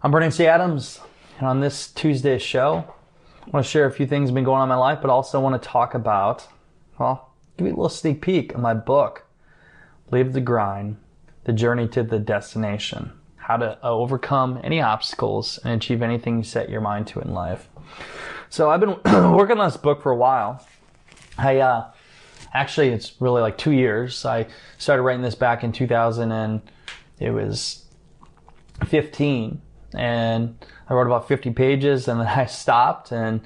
I'm Brandon T. Adams, and on this Tuesday show, I want to share a few things that have been going on in my life, but also want to talk about, well, give you a little sneak peek of my book, Live to Grind, The Journey to the Destination, how to overcome any obstacles and achieve anything you set your mind to in life. So I've been working on this book for a while. I, uh, actually, it's really like two years. I started writing this back in 2000 and it was 15 and I wrote about 50 pages and then I stopped and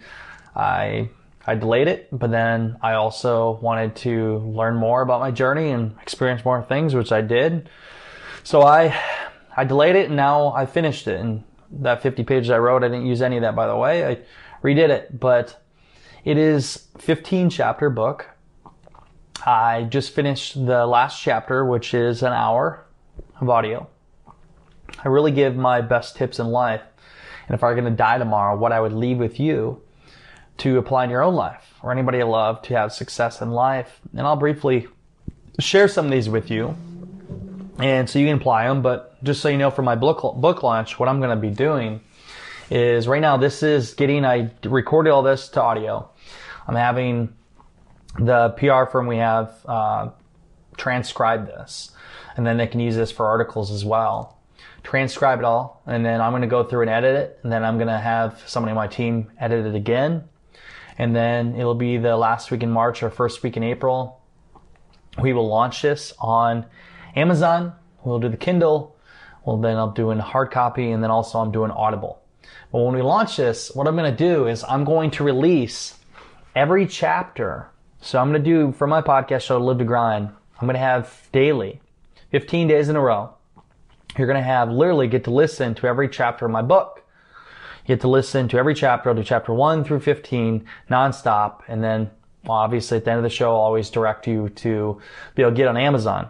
I I delayed it, but then I also wanted to learn more about my journey and experience more things, which I did. So I I delayed it and now I finished it. And that 50 pages I wrote, I didn't use any of that by the way. I redid it, but it is 15 chapter book. I just finished the last chapter, which is an hour of audio. I really give my best tips in life. And if I were going to die tomorrow, what I would leave with you to apply in your own life or anybody you love to have success in life. And I'll briefly share some of these with you. And so you can apply them. But just so you know, for my book, book launch, what I'm going to be doing is right now, this is getting, I recorded all this to audio. I'm having the PR firm we have uh, transcribe this. And then they can use this for articles as well transcribe it all, and then I'm going to go through and edit it, and then I'm going to have somebody on my team edit it again, and then it'll be the last week in March or first week in April. We will launch this on Amazon. We'll do the Kindle. Well, then I'm doing hard copy, and then also I'm doing Audible. But when we launch this, what I'm going to do is I'm going to release every chapter. So I'm going to do for my podcast show, Live to Grind. I'm going to have daily, 15 days in a row you're going to have literally get to listen to every chapter of my book. You get to listen to every chapter. I'll do chapter 1 through 15 nonstop. And then well, obviously at the end of the show, I'll always direct you to be able to get on Amazon.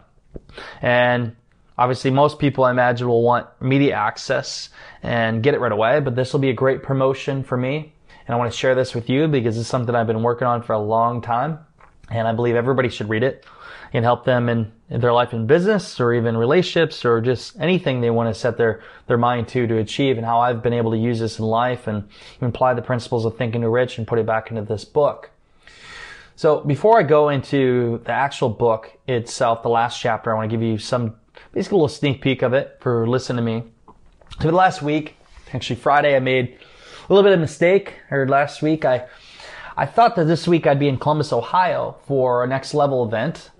And obviously most people I imagine will want media access and get it right away, but this will be a great promotion for me. And I want to share this with you because it's something I've been working on for a long time. And I believe everybody should read it and help them in, in their life in business or even relationships or just anything they want to set their, their mind to to achieve and how I've been able to use this in life and apply the principles of thinking to rich and put it back into this book. So before I go into the actual book itself, the last chapter, I want to give you some basically a little sneak peek of it for listening to me. So the last week, actually Friday, I made a little bit of mistake. Or last week, I I thought that this week I'd be in Columbus, Ohio for a next level event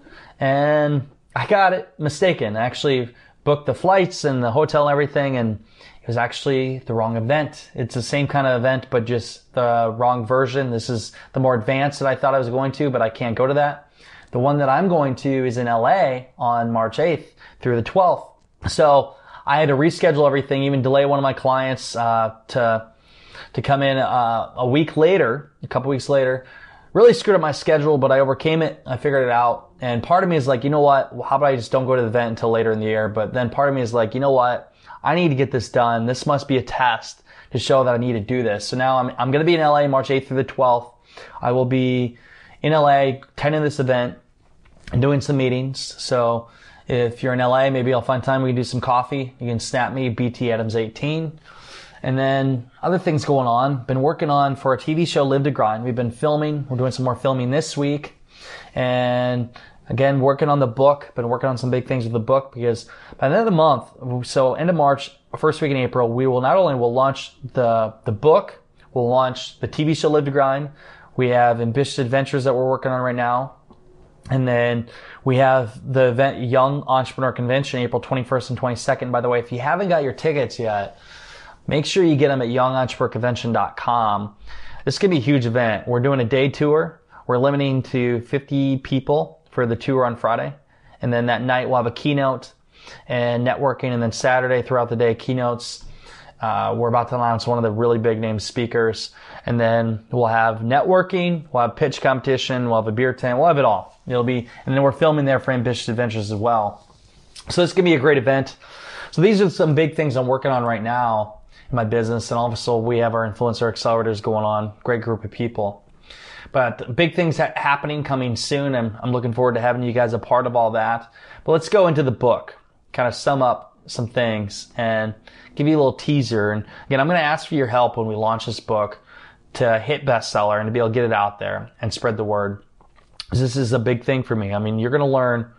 and I got it mistaken. I actually booked the flights and the hotel and everything, and it was actually the wrong event. It's the same kind of event, but just the wrong version. This is the more advanced that I thought I was going to, but I can't go to that. The one that I'm going to is in LA on March 8th through the 12th. So I had to reschedule everything, even delay one of my clients uh, to to come in uh, a week later, a couple weeks later. Really screwed up my schedule, but I overcame it. I figured it out. And part of me is like, you know what? How about I just don't go to the event until later in the year? But then part of me is like, you know what? I need to get this done. This must be a test to show that I need to do this. So now I'm, I'm going to be in LA March 8th through the 12th. I will be in LA attending this event and doing some meetings. So if you're in LA, maybe I'll find time. We can do some coffee. You can snap me, BT Adams 18. And then other things going on. Been working on for a TV show, Live to Grind. We've been filming. We're doing some more filming this week. And Again, working on the book, been working on some big things with the book because by the end of the month, so end of March, first week in April, we will not only will launch the, the book, we'll launch the TV show Live to Grind. We have Ambitious Adventures that we're working on right now. And then we have the event Young Entrepreneur Convention, April 21st and 22nd. By the way, if you haven't got your tickets yet, make sure you get them at youngentrepreneur.convention.com. This is going to be a huge event. We're doing a day tour. We're limiting to 50 people for the tour on Friday. And then that night we'll have a keynote and networking. And then Saturday throughout the day, keynotes, Uh, we're about to announce one of the really big name speakers, and then we'll have networking, we'll have pitch competition, we'll have a beer tent, we'll have it all. It'll be, and then we're filming there for Ambitious Adventures as well. So this is gonna be a great event. So these are some big things I'm working on right now my business, and also we have our influencer accelerators going on. Great group of people. But big things ha- happening coming soon, and I'm looking forward to having you guys a part of all that. But let's go into the book, kind of sum up some things, and give you a little teaser. And again, I'm going to ask for your help when we launch this book to hit bestseller and to be able to get it out there and spread the word. This is a big thing for me. I mean, you're going to learn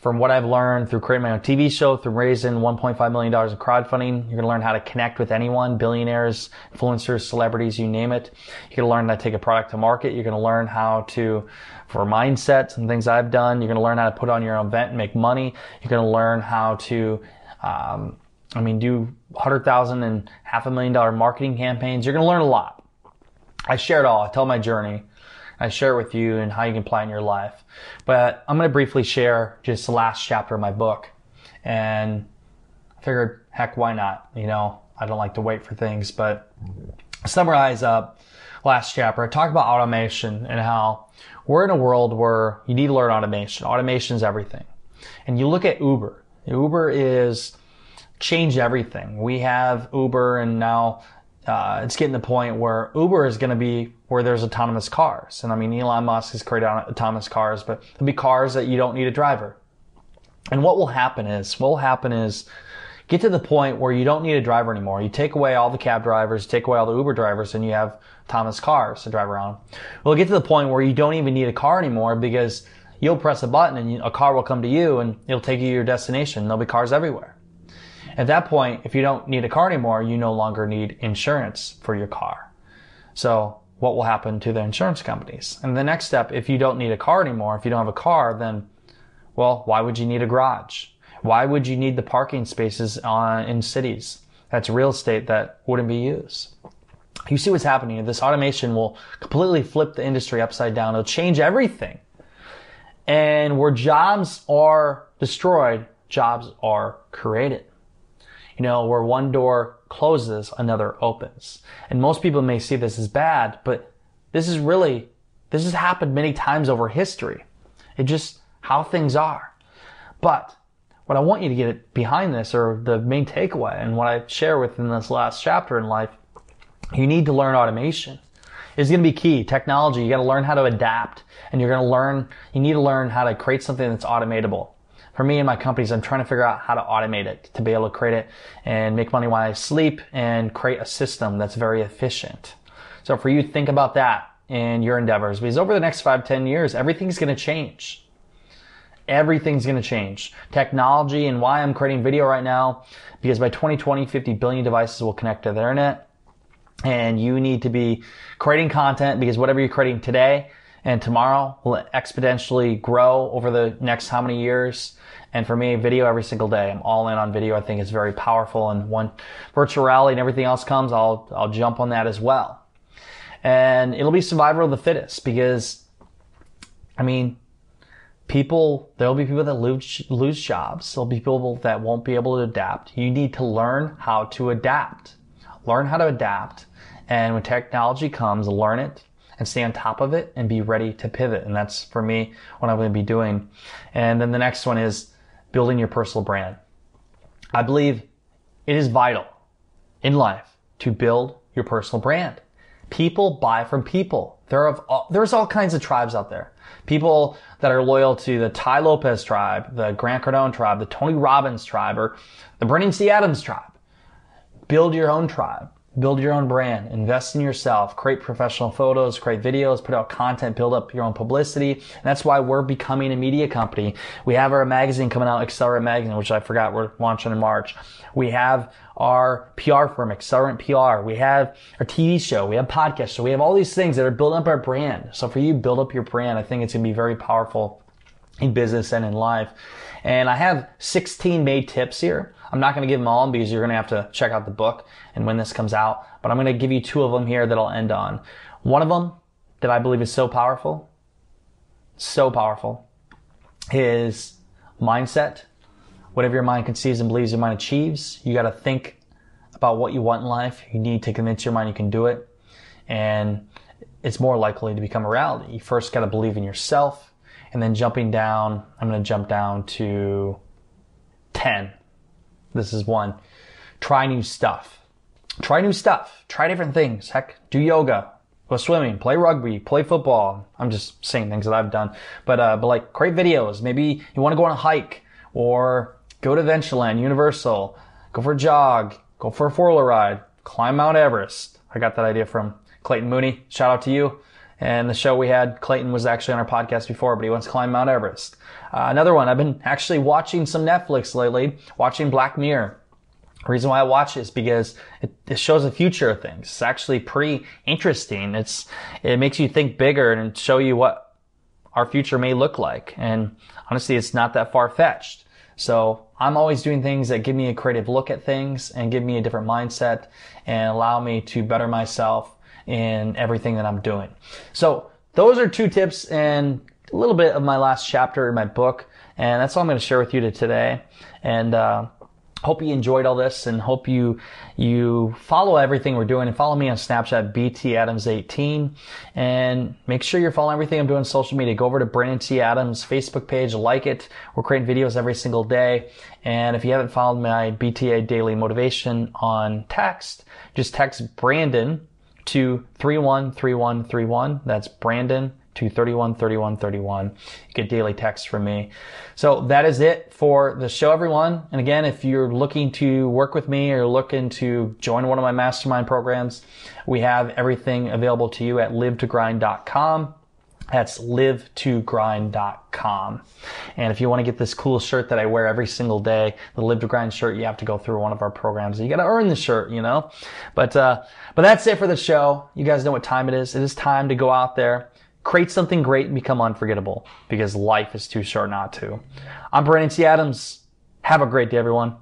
from what I've learned through creating my own TV show, through raising $1.5 million in crowdfunding, you're going to learn how to connect with anyone, billionaires, influencers, celebrities, you name it. You're going to learn how to take a product to market. You're going to learn how to, for mindsets and things I've done, you're going to learn how to put on your own event and make money. You're going to learn how to, um, I mean, do 100,000 and half a million dollar marketing campaigns. You're going to learn a lot. I share it all. I tell my journey. I share with you and how you can apply in your life. But I'm going to briefly share just the last chapter of my book. And I figured, heck, why not? You know, I don't like to wait for things, but summarize up last chapter. I talk about automation and how we're in a world where you need to learn automation. Automation is everything. And you look at Uber. Uber is changed everything. We have Uber and now uh, it's getting to the point where Uber is going to be where there's autonomous cars. And I mean, Elon Musk has created autonomous cars, but it'll be cars that you don't need a driver. And what will happen is, what will happen is, get to the point where you don't need a driver anymore. You take away all the cab drivers, take away all the Uber drivers, and you have autonomous cars to drive around. We'll get to the point where you don't even need a car anymore because you'll press a button and a car will come to you and it'll take you to your destination. There'll be cars everywhere. At that point, if you don't need a car anymore, you no longer need insurance for your car. So what will happen to the insurance companies? And the next step, if you don't need a car anymore, if you don't have a car, then, well, why would you need a garage? Why would you need the parking spaces on, in cities? That's real estate that wouldn't be used. You see what's happening. This automation will completely flip the industry upside down. It'll change everything. And where jobs are destroyed, jobs are created you know, where one door closes, another opens. And most people may see this as bad, but this is really, this has happened many times over history. It just how things are. But what I want you to get behind this or the main takeaway and what I share within this last chapter in life, you need to learn automation. It's going to be key. Technology, you got to learn how to adapt and you're going to learn, you need to learn how to create something that's automatable for me and my companies, I'm trying to figure out how to automate it to be able to create it and make money while I sleep and create a system that's very efficient. So for you, think about that in your endeavors because over the next five, ten years, everything's going to change. Everything's going to change. Technology and why I'm creating video right now, because by 2020, 50 billion devices will connect to the internet. And you need to be creating content because whatever you're creating today and tomorrow will exponentially grow over the next how many years. And for me, video every single day. I'm all in on video. I think it's very powerful. And when virtual reality and everything else comes, I'll, I'll jump on that as well. And it'll be survival of the fittest because, I mean, people, there'll be people that lose, lose jobs. There'll be people that won't be able to adapt. You need to learn how to adapt. Learn how to adapt. And when technology comes, learn it, and stay on top of it and be ready to pivot. And that's for me what I'm going to be doing. And then the next one is building your personal brand. I believe it is vital in life to build your personal brand. People buy from people. There are all, there's all kinds of tribes out there. People that are loyal to the Tai Lopez tribe, the Grant Cardone tribe, the Tony Robbins tribe, or the Brandon T. Adams tribe. Build your own tribe. Build your own brand, invest in yourself, create professional photos, create videos, put out content, build up your own publicity. And that's why we're becoming a media company. We have our magazine coming out, Accelerate Magazine, which I forgot we're launching in March. We have our PR firm, Accelerant PR. We have our TV show. We have podcasts. So We have all these things that are building up our brand. So for you, build up your brand. I think it's going to be very powerful in business and in life. And I have 16 made tips here. I'm not going to give them all because you're going to have to check out the book and when this comes out, but I'm going to give you two of them here that I'll end on. One of them that I believe is so powerful, so powerful, is mindset. Whatever your mind conceives and believes your mind achieves, you got to think about what you want in life, you need to convince your mind you can do it. And it's more likely to become a reality. You first got to believe in yourself. And then jumping down, I'm going to jump down to 10. This is one. Try new stuff. Try new stuff. Try different things. Heck, do yoga, go swimming, play rugby, play football. I'm just saying things that I've done. But, uh, but like create videos. Maybe you want to go on a hike or go to Adventureland, Universal, go for a jog, go for a four-wheeler ride, climb Mount Everest. I got that idea from Clayton Mooney. Shout out to you. And the show we had, Clayton was actually on our podcast before, but he wants to climb Mount Everest. Uh, another one, I've been actually watching some Netflix lately, watching Black Mirror. The reason why I watch it is because it, it, shows the future of things. It's actually pretty interesting. It's, it makes you think bigger and show you what our future may look like. And honestly, it's not that far fetched. So I'm always doing things that give me a creative look at things and give me a different mindset and allow me to better myself in everything that I'm doing. So those are two tips and a little bit of my last chapter in my book. And that's all I'm going to share with you today. And, uh, hope you enjoyed all this and hope you you follow everything we're doing and follow me on Snapchat BT Adams 18 and make sure you're following everything I'm doing on social media. Go over to Brandon T Adams Facebook page, like it. We're creating videos every single day. And if you haven't followed my BTA daily motivation on text, just text Brandon to 313131. That's Brandon to 31 31 31. You get daily texts from me. So that is it for the show, everyone. And again, if you're looking to work with me or looking to join one of my mastermind programs, we have everything available to you at live2grind.com. That's live2grind.com. And if you want to get this cool shirt that I wear every single day, the Live to Grind shirt, you have to go through one of our programs. You got to earn the shirt, you know? But, uh, but that's it for the show. You guys know what time it is. It is time to go out there, create something great and become unforgettable because life is too short not to. I'm Brandon T. Adams. Have a great day, everyone.